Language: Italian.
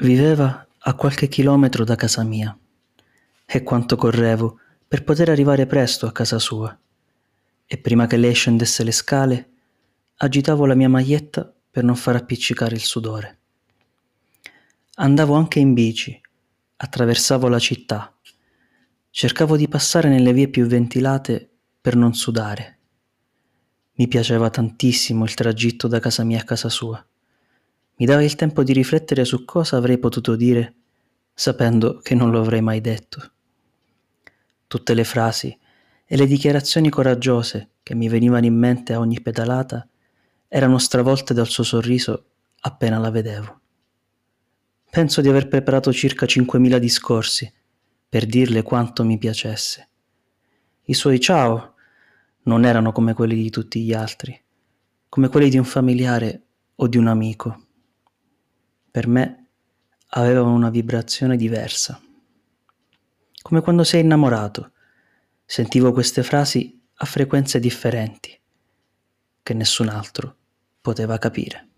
Viveva a qualche chilometro da casa mia e quanto correvo per poter arrivare presto a casa sua. E prima che lei scendesse le scale, agitavo la mia maglietta per non far appiccicare il sudore. Andavo anche in bici, attraversavo la città, cercavo di passare nelle vie più ventilate per non sudare. Mi piaceva tantissimo il tragitto da casa mia a casa sua mi dava il tempo di riflettere su cosa avrei potuto dire sapendo che non lo avrei mai detto. Tutte le frasi e le dichiarazioni coraggiose che mi venivano in mente a ogni pedalata erano stravolte dal suo sorriso appena la vedevo. Penso di aver preparato circa 5.000 discorsi per dirle quanto mi piacesse. I suoi ciao non erano come quelli di tutti gli altri, come quelli di un familiare o di un amico per me avevano una vibrazione diversa. Come quando sei innamorato, sentivo queste frasi a frequenze differenti, che nessun altro poteva capire.